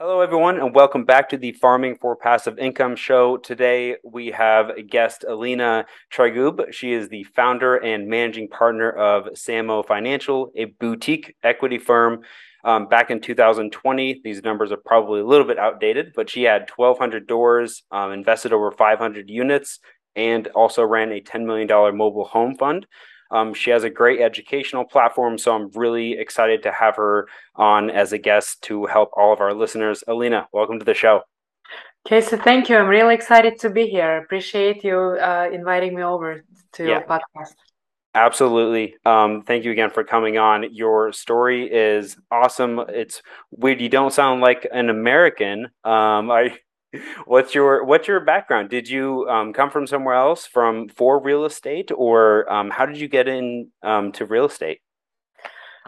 Hello, everyone, and welcome back to the Farming for Passive Income show. Today, we have guest, Alina Trigub. She is the founder and managing partner of Samo Financial, a boutique equity firm. Um, back in 2020, these numbers are probably a little bit outdated, but she had 1,200 doors, um, invested over 500 units, and also ran a $10 million mobile home fund. Um, she has a great educational platform, so I'm really excited to have her on as a guest to help all of our listeners. Alina, welcome to the show. Okay, so thank you. I'm really excited to be here. Appreciate you uh, inviting me over to yeah. your podcast. Absolutely. Um, thank you again for coming on. Your story is awesome. It's weird. You don't sound like an American. Um, I what's your what's your background? Did you um, come from somewhere else from for real estate, or um, how did you get in um, to real estate?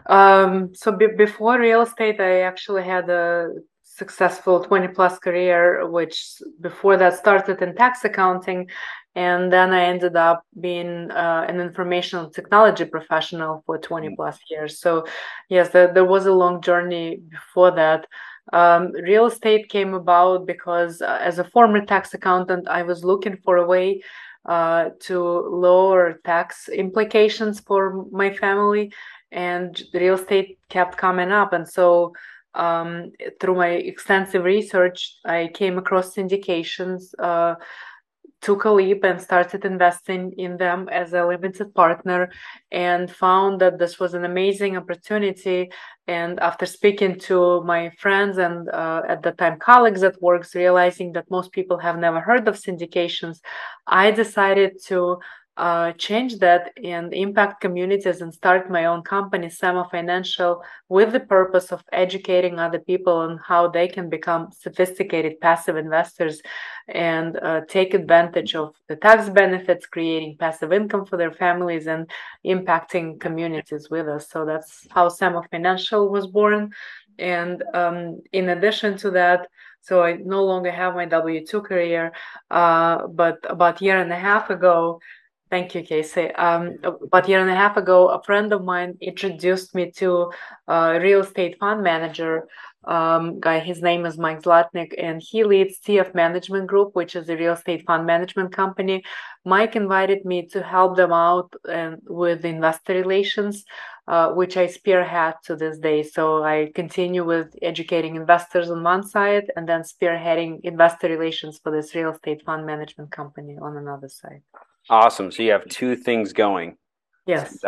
Um, so be- before real estate, I actually had a successful 20 plus career, which before that started in tax accounting. And then I ended up being uh, an informational technology professional for 20 mm. plus years. So, yes, there, there was a long journey before that. Um, real estate came about because, uh, as a former tax accountant, I was looking for a way uh, to lower tax implications for my family, and real estate kept coming up. And so, um, through my extensive research, I came across syndications. Uh, took a leap and started investing in them as a limited partner and found that this was an amazing opportunity. And after speaking to my friends and uh, at the time colleagues at works realizing that most people have never heard of syndications i decided to uh, change that and impact communities and start my own company, Samo Financial, with the purpose of educating other people on how they can become sophisticated passive investors and uh, take advantage of the tax benefits, creating passive income for their families and impacting communities with us. So that's how Samo Financial was born. And um, in addition to that, so I no longer have my W 2 career, uh, but about a year and a half ago, Thank you, Casey. Um, about a year and a half ago, a friend of mine introduced me to a real estate fund manager um, guy. His name is Mike Zlatnik, and he leads TF Management Group, which is a real estate fund management company. Mike invited me to help them out and with investor relations, uh, which I spearhead to this day. So I continue with educating investors on one side and then spearheading investor relations for this real estate fund management company on another side. Awesome. So you have two things going. Yes.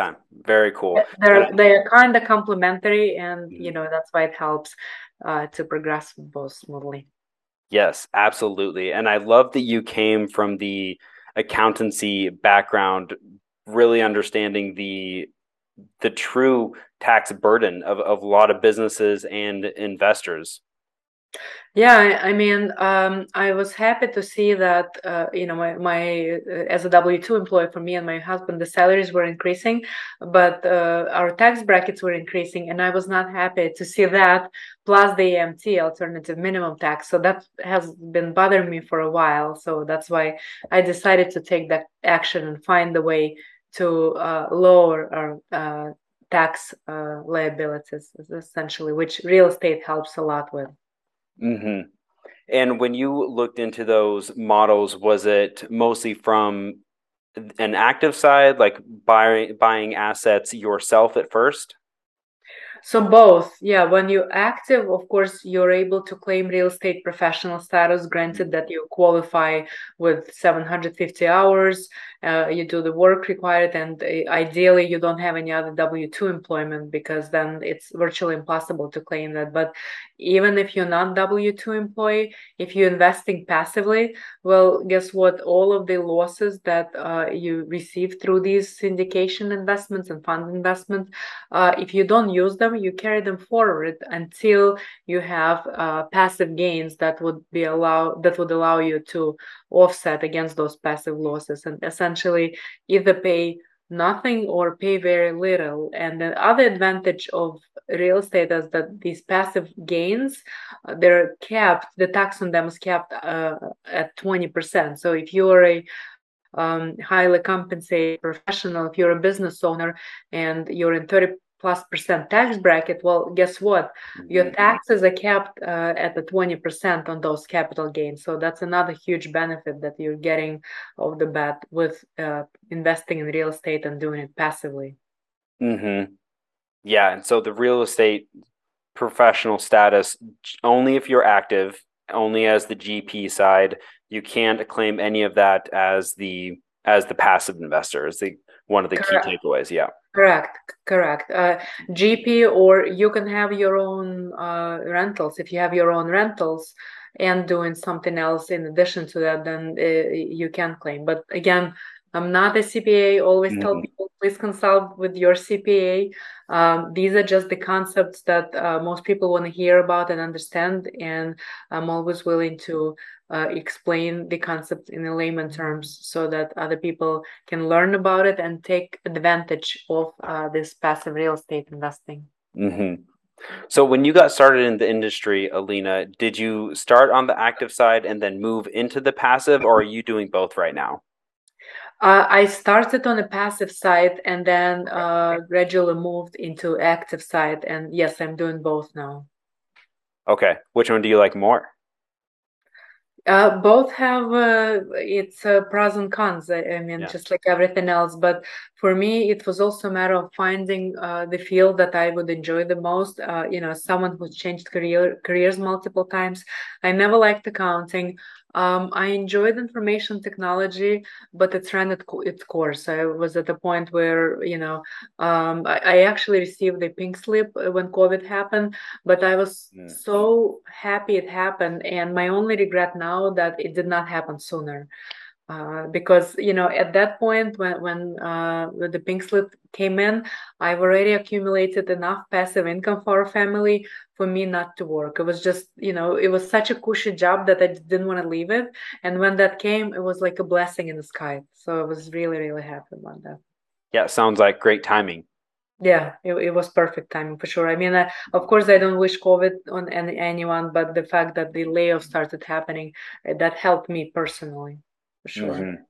Very cool. They're they're kind of complementary, and you mm-hmm. know that's why it helps uh, to progress both smoothly. Yes, absolutely. And I love that you came from the accountancy background, really understanding the the true tax burden of, of a lot of businesses and investors. Yeah, I mean, um, I was happy to see that uh, you know my my uh, as a W two employee for me and my husband, the salaries were increasing, but uh, our tax brackets were increasing, and I was not happy to see that plus the AMT alternative minimum tax. So that has been bothering me for a while. So that's why I decided to take that action and find a way to uh, lower our uh, tax uh, liabilities, essentially, which real estate helps a lot with. Mm-hmm. And when you looked into those models, was it mostly from an active side, like buying buying assets yourself at first? So both, yeah. When you're active, of course, you're able to claim real estate professional status, granted that you qualify with 750 hours, uh, you do the work required, and uh, ideally you don't have any other W two employment because then it's virtually impossible to claim that. But even if you're not W two employee, if you're investing passively, well, guess what? All of the losses that uh, you receive through these syndication investments and fund investments, uh, if you don't use them you carry them forward until you have uh, passive gains that would be allow that would allow you to offset against those passive losses and essentially either pay nothing or pay very little. And the other advantage of real estate is that these passive gains uh, they're capped the tax on them is capped uh, at 20% so if you're a um, highly compensated professional if you're a business owner and you're in 30 plus percent tax bracket, well, guess what? Mm-hmm. Your taxes are capped uh, at the 20% on those capital gains. So that's another huge benefit that you're getting off the bat with uh, investing in real estate and doing it passively. Mm-hmm. Yeah. And so the real estate professional status, only if you're active, only as the GP side, you can't claim any of that as the as the passive investor is the one of the correct. key takeaways yeah correct correct. Uh, gp or you can have your own uh, rentals. If you have your own rentals and doing something else in addition to that then uh, you can claim. But again i'm not a cpa always mm-hmm. tell people please consult with your cpa um, these are just the concepts that uh, most people want to hear about and understand and i'm always willing to uh, explain the concept in the layman terms so that other people can learn about it and take advantage of uh, this passive real estate investing. Mm-hmm. So, when you got started in the industry, Alina, did you start on the active side and then move into the passive, or are you doing both right now? Uh, I started on the passive side and then uh, gradually moved into active side. And yes, I'm doing both now. Okay. Which one do you like more? Uh, both have uh, its uh, pros and cons. I, I mean, yeah. just like everything else. But for me, it was also a matter of finding uh, the field that I would enjoy the most. Uh, you know, someone who's changed career careers multiple times. I never liked accounting. Um, I enjoyed information technology, but it's ran its, its course. I was at a point where, you know, um, I, I, actually received a pink slip uh, when COVID happened, but I was yeah. so happy it happened. And my only regret now that it did not happen sooner. Uh, because you know at that point when when, uh, when the pink slip came in i've already accumulated enough passive income for a family for me not to work. It was just you know it was such a cushy job that i didn't want to leave it. And when that came it was like a blessing in the sky so i was really really happy about that. Yeah sounds like great timing. Yeah it, it was perfect timing for sure. I mean I, of course i don't wish covid on any, anyone but the fact that the layoffs started happening that helped me personally for sure. Mm-hmm.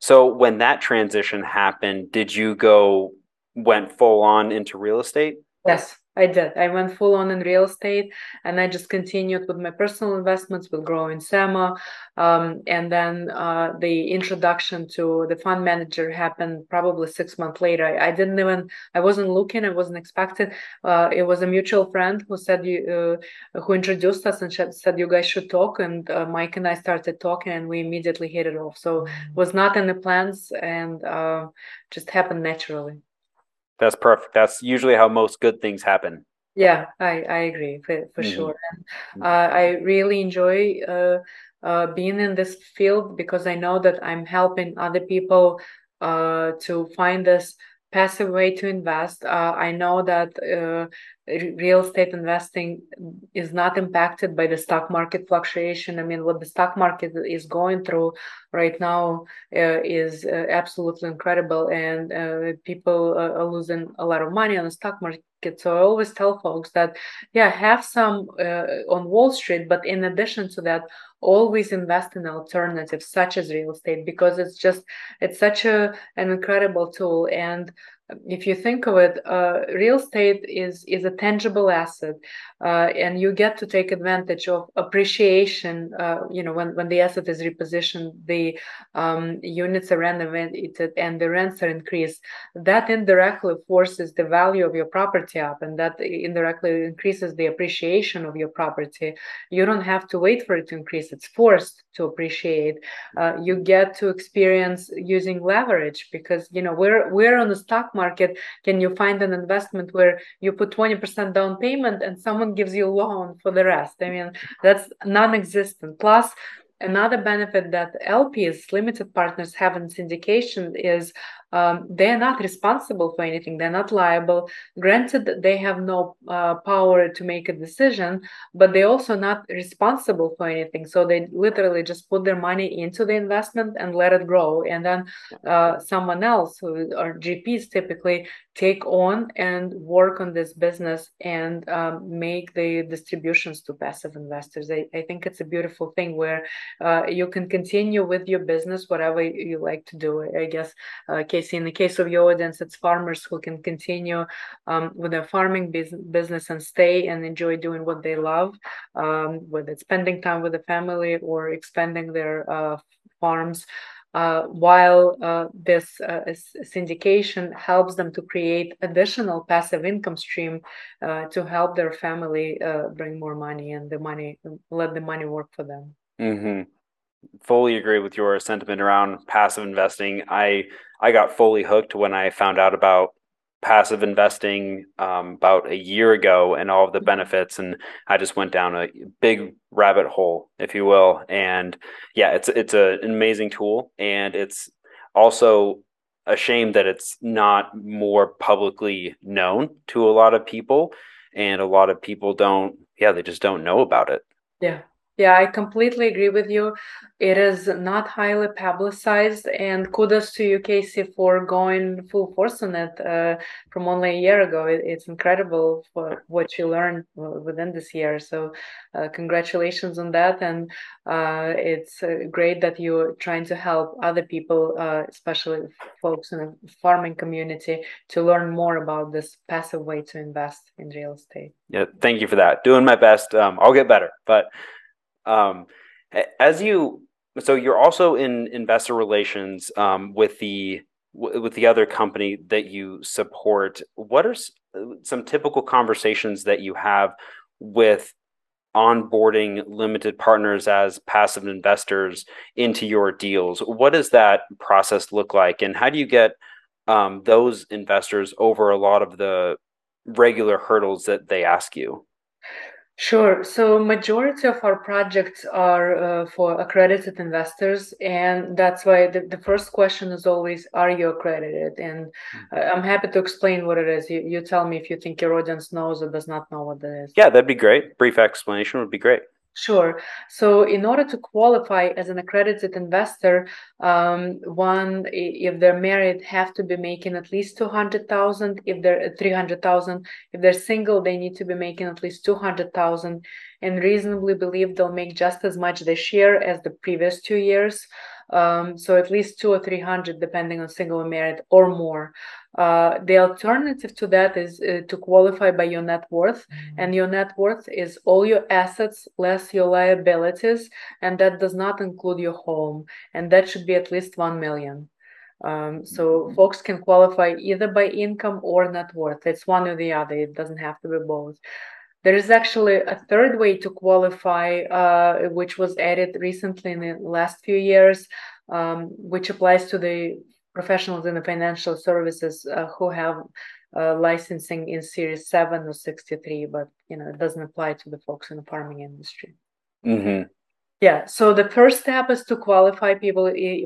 So when that transition happened, did you go went full on into real estate? Yes. I did. I went full on in real estate and I just continued with my personal investments with growing SAMO. Um, and then uh, the introduction to the fund manager happened probably six months later. I, I didn't even, I wasn't looking, I wasn't expecting. Uh, it was a mutual friend who said, you, uh, who introduced us and said, you guys should talk. And uh, Mike and I started talking and we immediately hit it off. So it was not in the plans and uh, just happened naturally. That's perfect. That's usually how most good things happen. Yeah, I, I agree for, for mm-hmm. sure. And, mm-hmm. uh, I really enjoy uh, uh, being in this field because I know that I'm helping other people uh, to find this passive way to invest. Uh, I know that uh, real estate investing is not impacted by the stock market fluctuation. I mean, what the stock market is going through right now uh, is uh, absolutely incredible, and uh, people uh, are losing a lot of money on the stock market. So I always tell folks that, yeah, have some on Wall Street, but in addition to that, always invest in alternatives such as real estate because it's just it's such a an incredible tool and if you think of it, uh, real estate is is a tangible asset, uh, and you get to take advantage of appreciation. Uh, you know, when when the asset is repositioned, the um, units are renovated and the rents are increased. That indirectly forces the value of your property up, and that indirectly increases the appreciation of your property. You don't have to wait for it to increase; it's forced to appreciate. Uh, you get to experience using leverage because you know we're we're on the stock market. Market, can you find an investment where you put twenty percent down payment and someone gives you a loan for the rest? I mean that's non-existent. Plus, another benefit that LPs, limited partners, have in syndication is um, they're not responsible for anything. They're not liable. Granted they have no uh, power to make a decision but they're also not responsible for anything. So they literally just put their money into the investment and let it grow. And then uh, someone else who are gps typically take on and work on this business and um, make the distributions to passive investors. I, I, think it's a beautiful thing where uh, you can continue with your business whatever you like to do i guess. Uh, Casey. In the case of your audience, it's farmers who can continue um, with their farming business and stay and enjoy doing what they love, um, whether it's spending time with the family or expanding their uh, farms. Uh, while uh, this uh, syndication helps them to create additional passive income stream uh, to help their family uh, bring more money and the money let the money work for them. Mm-hmm fully agree with your sentiment around passive investing. I I got fully hooked when I found out about passive investing um, about a year ago and all of the mm-hmm. benefits, and I just went down a big rabbit hole, if you will. And yeah, it's it's a, an amazing tool, and it's also a shame that it's not more publicly known to a lot of people, and a lot of people don't. Yeah, they just don't know about it. Yeah, yeah, I completely agree with you. It is not highly publicized, and kudos to you, Casey, for going full force on it uh, from only a year ago. It, it's incredible for what you learned within this year. So, uh, congratulations on that, and uh, it's uh, great that you're trying to help other people, uh, especially folks in the farming community, to learn more about this passive way to invest in real estate. Yeah, thank you for that. Doing my best. Um, I'll get better, but. Um, as you, so you're also in investor relations um, with the with the other company that you support. What are some typical conversations that you have with onboarding limited partners as passive investors into your deals? What does that process look like, and how do you get um, those investors over a lot of the regular hurdles that they ask you? Sure. So majority of our projects are uh, for accredited investors, and that's why the, the first question is always, "Are you accredited?" And uh, I'm happy to explain what it is. You, you tell me if you think your audience knows or does not know what that is. Yeah, that'd be great. Brief explanation would be great. Sure. So, in order to qualify as an accredited investor, um, one, if they're married, have to be making at least two hundred thousand. If they're uh, three hundred thousand, if they're single, they need to be making at least two hundred thousand, and reasonably believe they'll make just as much this year as the previous two years. Um, so at least two or three hundred, depending on single or married, or more. Uh, the alternative to that is uh, to qualify by your net worth, mm-hmm. and your net worth is all your assets less your liabilities, and that does not include your home, and that should be at least one million. Um, so mm-hmm. folks can qualify either by income or net worth. It's one or the other. It doesn't have to be both. There is actually a third way to qualify, uh, which was added recently in the last few years, um, which applies to the professionals in the financial services uh, who have uh, licensing in Series 7 or 63, but you know it doesn't apply to the folks in the farming industry. Mm-hmm. Yeah, so the first step is to qualify people eh,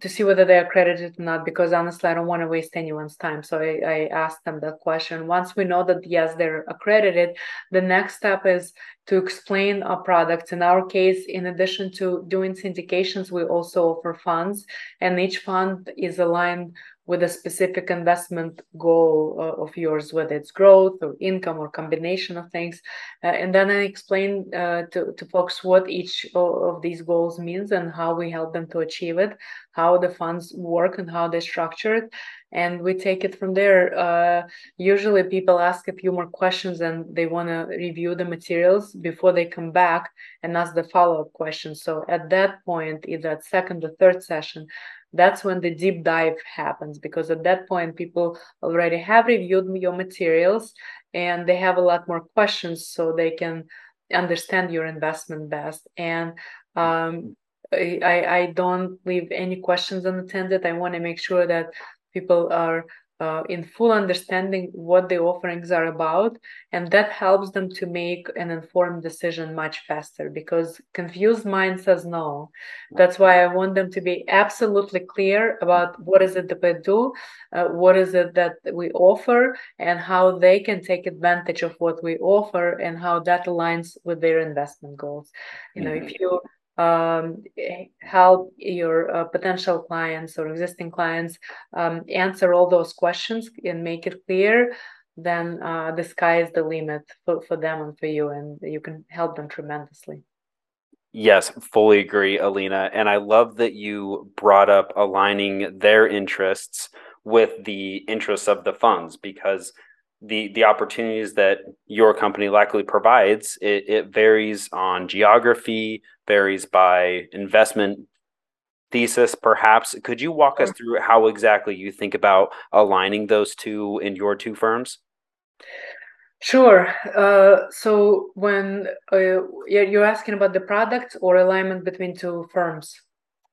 to see whether they're accredited or not, because honestly, I don't want to waste anyone's time. So I, I asked them that question. Once we know that, yes, they're accredited, the next step is to explain our products. In our case, in addition to doing syndications, we also offer funds, and each fund is aligned with a specific investment goal uh, of yours, whether it's growth or income or combination of things. Uh, and then I explain uh, to, to folks what each of these goals means and how we help them to achieve it, how the funds work and how they structure it. And we take it from there. Uh, usually people ask a few more questions and they want to review the materials before they come back and ask the follow-up questions. So at that point, either at second or third session, that's when the deep dive happens because at that point people already have reviewed your materials and they have a lot more questions so they can understand your investment best. And um, I, I don't leave any questions unattended. I want to make sure that people are uh, in full understanding what the offerings are about and that helps them to make an informed decision much faster because confused mind says no that's why i want them to be absolutely clear about what is it that we do uh, what is it that we offer and how they can take advantage of what we offer and how that aligns with their investment goals you know mm-hmm. if you um, help your uh, potential clients or existing clients um, answer all those questions and make it clear, then uh, the sky is the limit for, for them and for you, and you can help them tremendously. Yes, fully agree, Alina. And I love that you brought up aligning their interests with the interests of the funds because the the opportunities that your company likely provides it, it varies on geography varies by investment thesis perhaps could you walk us through how exactly you think about aligning those two in your two firms Sure. Uh, so when uh, you're asking about the product or alignment between two firms?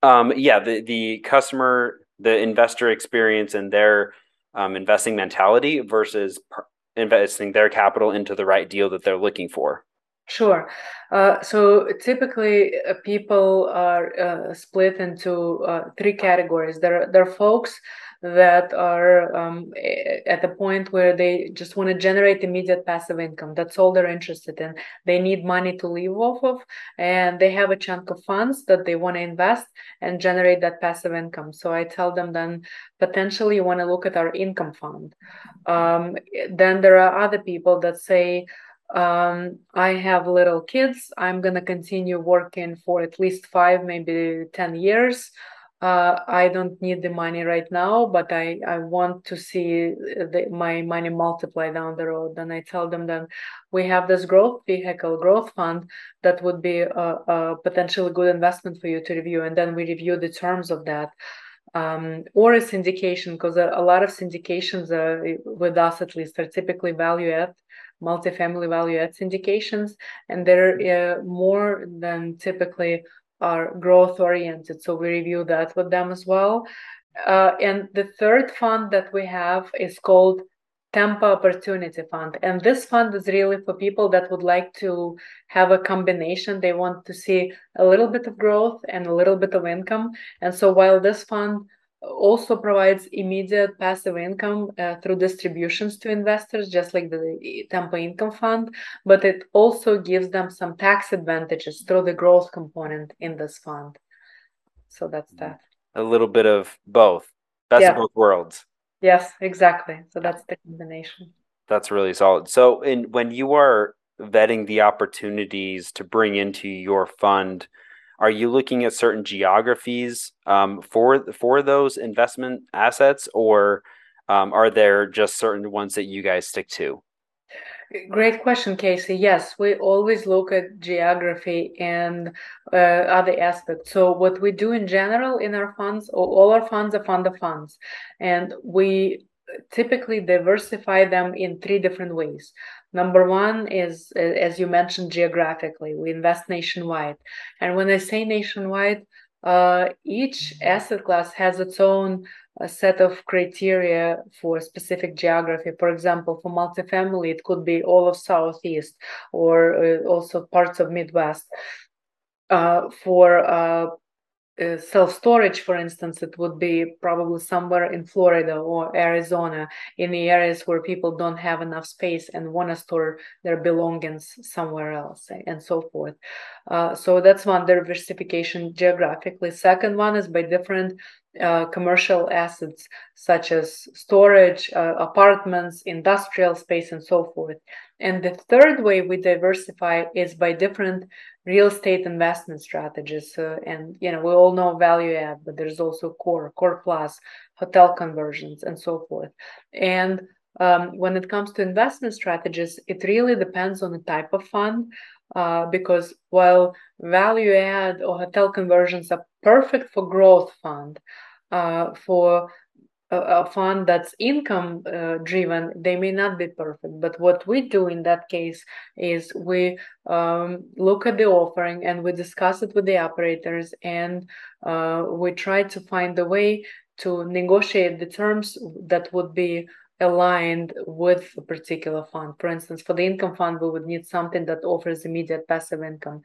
Um, yeah, the the customer, the investor experience, and their um, investing mentality versus per- investing their capital into the right deal that they're looking for. Sure. Uh, so typically, uh, people are uh, split into uh, three categories. There, there are folks that are um, at the point where they just want to generate immediate passive income. That's all they're interested in. They need money to live off of, and they have a chunk of funds that they want to invest and generate that passive income. So I tell them then potentially you want to look at our income fund. Um, then there are other people that say, um, I have little kids. I'm going to continue working for at least five, maybe 10 years. Uh, I don't need the money right now, but I, I want to see the, my money multiply down the road. And I tell them that we have this growth vehicle, growth fund, that would be a, a potentially good investment for you to review. And then we review the terms of that. Um, or a syndication, because a, a, lot of syndications, uh, with us at least, are typically value add multifamily value add syndications, and they're uh, more than typically are growth oriented. So we review that with them as well. Uh, and the third fund that we have is called Tampa Opportunity Fund. And this fund is really for people that would like to have a combination. They want to see a little bit of growth and a little bit of income. And so while this fund also provides immediate passive income uh, through distributions to investors, just like the Tampa Income Fund, but it also gives them some tax advantages through the growth component in this fund. So that's mm-hmm. that. A little bit of both. Best yeah. of both worlds. Yes, exactly. So that's the combination. That's really solid. So, in when you are vetting the opportunities to bring into your fund, are you looking at certain geographies um, for for those investment assets, or um, are there just certain ones that you guys stick to? Great question, Casey. Yes, we always look at geography and uh, other aspects. So, what we do in general in our funds, all our funds are fund of funds, and we typically diversify them in three different ways. Number one is, as you mentioned, geographically, we invest nationwide. And when I say nationwide, uh, each asset class has its own uh, set of criteria for specific geography. For example, for multifamily, it could be all of Southeast or uh, also parts of Midwest. Uh, for uh, self storage, for instance, it would be probably somewhere in Florida or Arizona, in the areas where people don't have enough space and want to store their belongings somewhere else, and so forth. Uh, so that's one diversification geographically. Second one is by different uh, commercial assets such as storage, uh, apartments, industrial space, and so forth. And the third way we diversify is by different real estate investment strategies. Uh, and you know, we all know value add, but there's also core, core plus, hotel conversions, and so forth. And um, when it comes to investment strategies, it really depends on the type of fund. Uh, because while value add or hotel conversions are perfect for growth fund, uh, for a, fund that's income uh, driven, they may not be perfect. But what we do in that case is we um, look at the offering and we discuss it with the operators and uh, we try to find a way to negotiate the terms that would be aligned with a particular fund. For instance, for the income fund, we would need something that offers immediate passive income.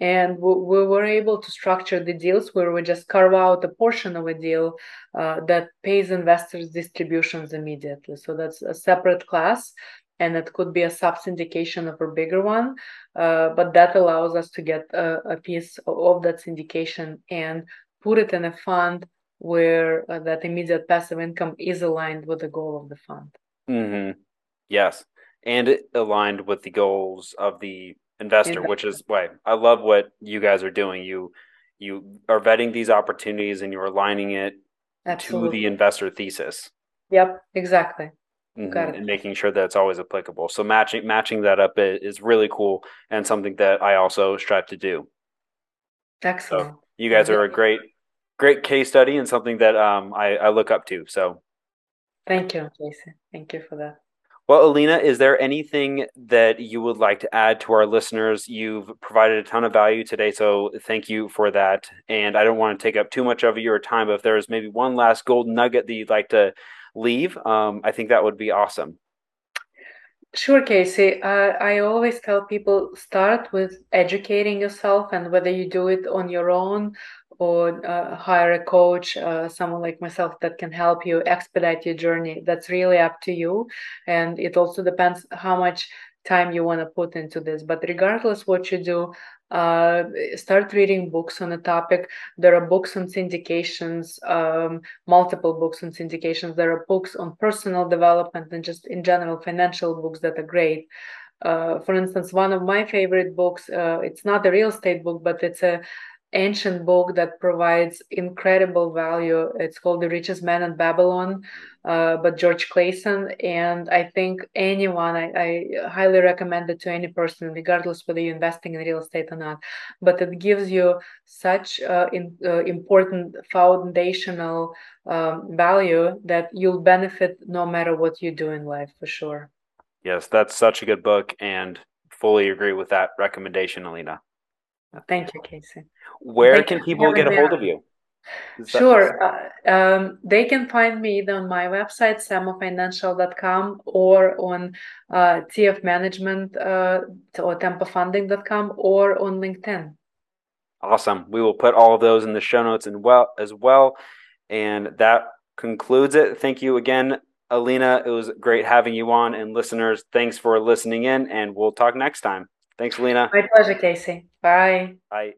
And we, we were able to structure the deals where we just carve out a portion of a deal uh, that pays investors distributions immediately. So that's a separate class. And it could be a sub syndication of a bigger one, uh, but that allows us to get a, a piece of, of that syndication and put it in a fund where uh, that immediate passive income is aligned with the goal of the fund. Mm-hmm. Yes, and aligned with the goals of the investor, which is why I love what you guys are doing. You you are vetting these opportunities and you're aligning it Absolutely. to the investor thesis. Yep, exactly. Mm-hmm. And making sure that it's always applicable. So matching matching that up is really cool and something that I also strive to do. Excellent. So you guys are a great great case study and something that um, I, I look up to. So thank you, Jason. Thank you for that. Well, Alina, is there anything that you would like to add to our listeners? You've provided a ton of value today, so thank you for that. And I don't want to take up too much of your time, but if there's maybe one last gold nugget that you'd like to leave, um, I think that would be awesome. Sure, Casey. Uh, I always tell people start with educating yourself, and whether you do it on your own or uh, hire a coach, uh, someone like myself that can help you expedite your journey. That's really up to you. And it also depends how much time you want to put into this. But regardless what you do, uh, start reading books on a topic. There are books on syndications, um, multiple books on syndications. There are books on personal development and just in general financial books that are great. Uh, for instance, one of my favorite books, uh, it's not a real estate book, but it's a ancient book that provides incredible value. It's called The Richest Man in Babylon, uh, but George Clason. And I think anyone, I, I, highly recommend it to any person, regardless whether you're investing in real estate or not. But it gives you such uh, in, uh, important foundational um, value that you'll benefit no matter what you do in life for sure. Yes, that's such a good book and fully agree with that recommendation, Alina. Thank you, Casey. Where can people get a hold of you? Sure. Uh, um, they can find me either on my website, samofinancial.com, or on uh, TF Management uh, or TampaFunding.com, or on LinkedIn. Awesome. We will put all of those in the show notes and well as well. And that concludes it. Thank you again, Alina. It was great having you on. And listeners, thanks for listening in, and we'll talk next time. Thanks, Lena. My pleasure, Casey. Bye. Bye.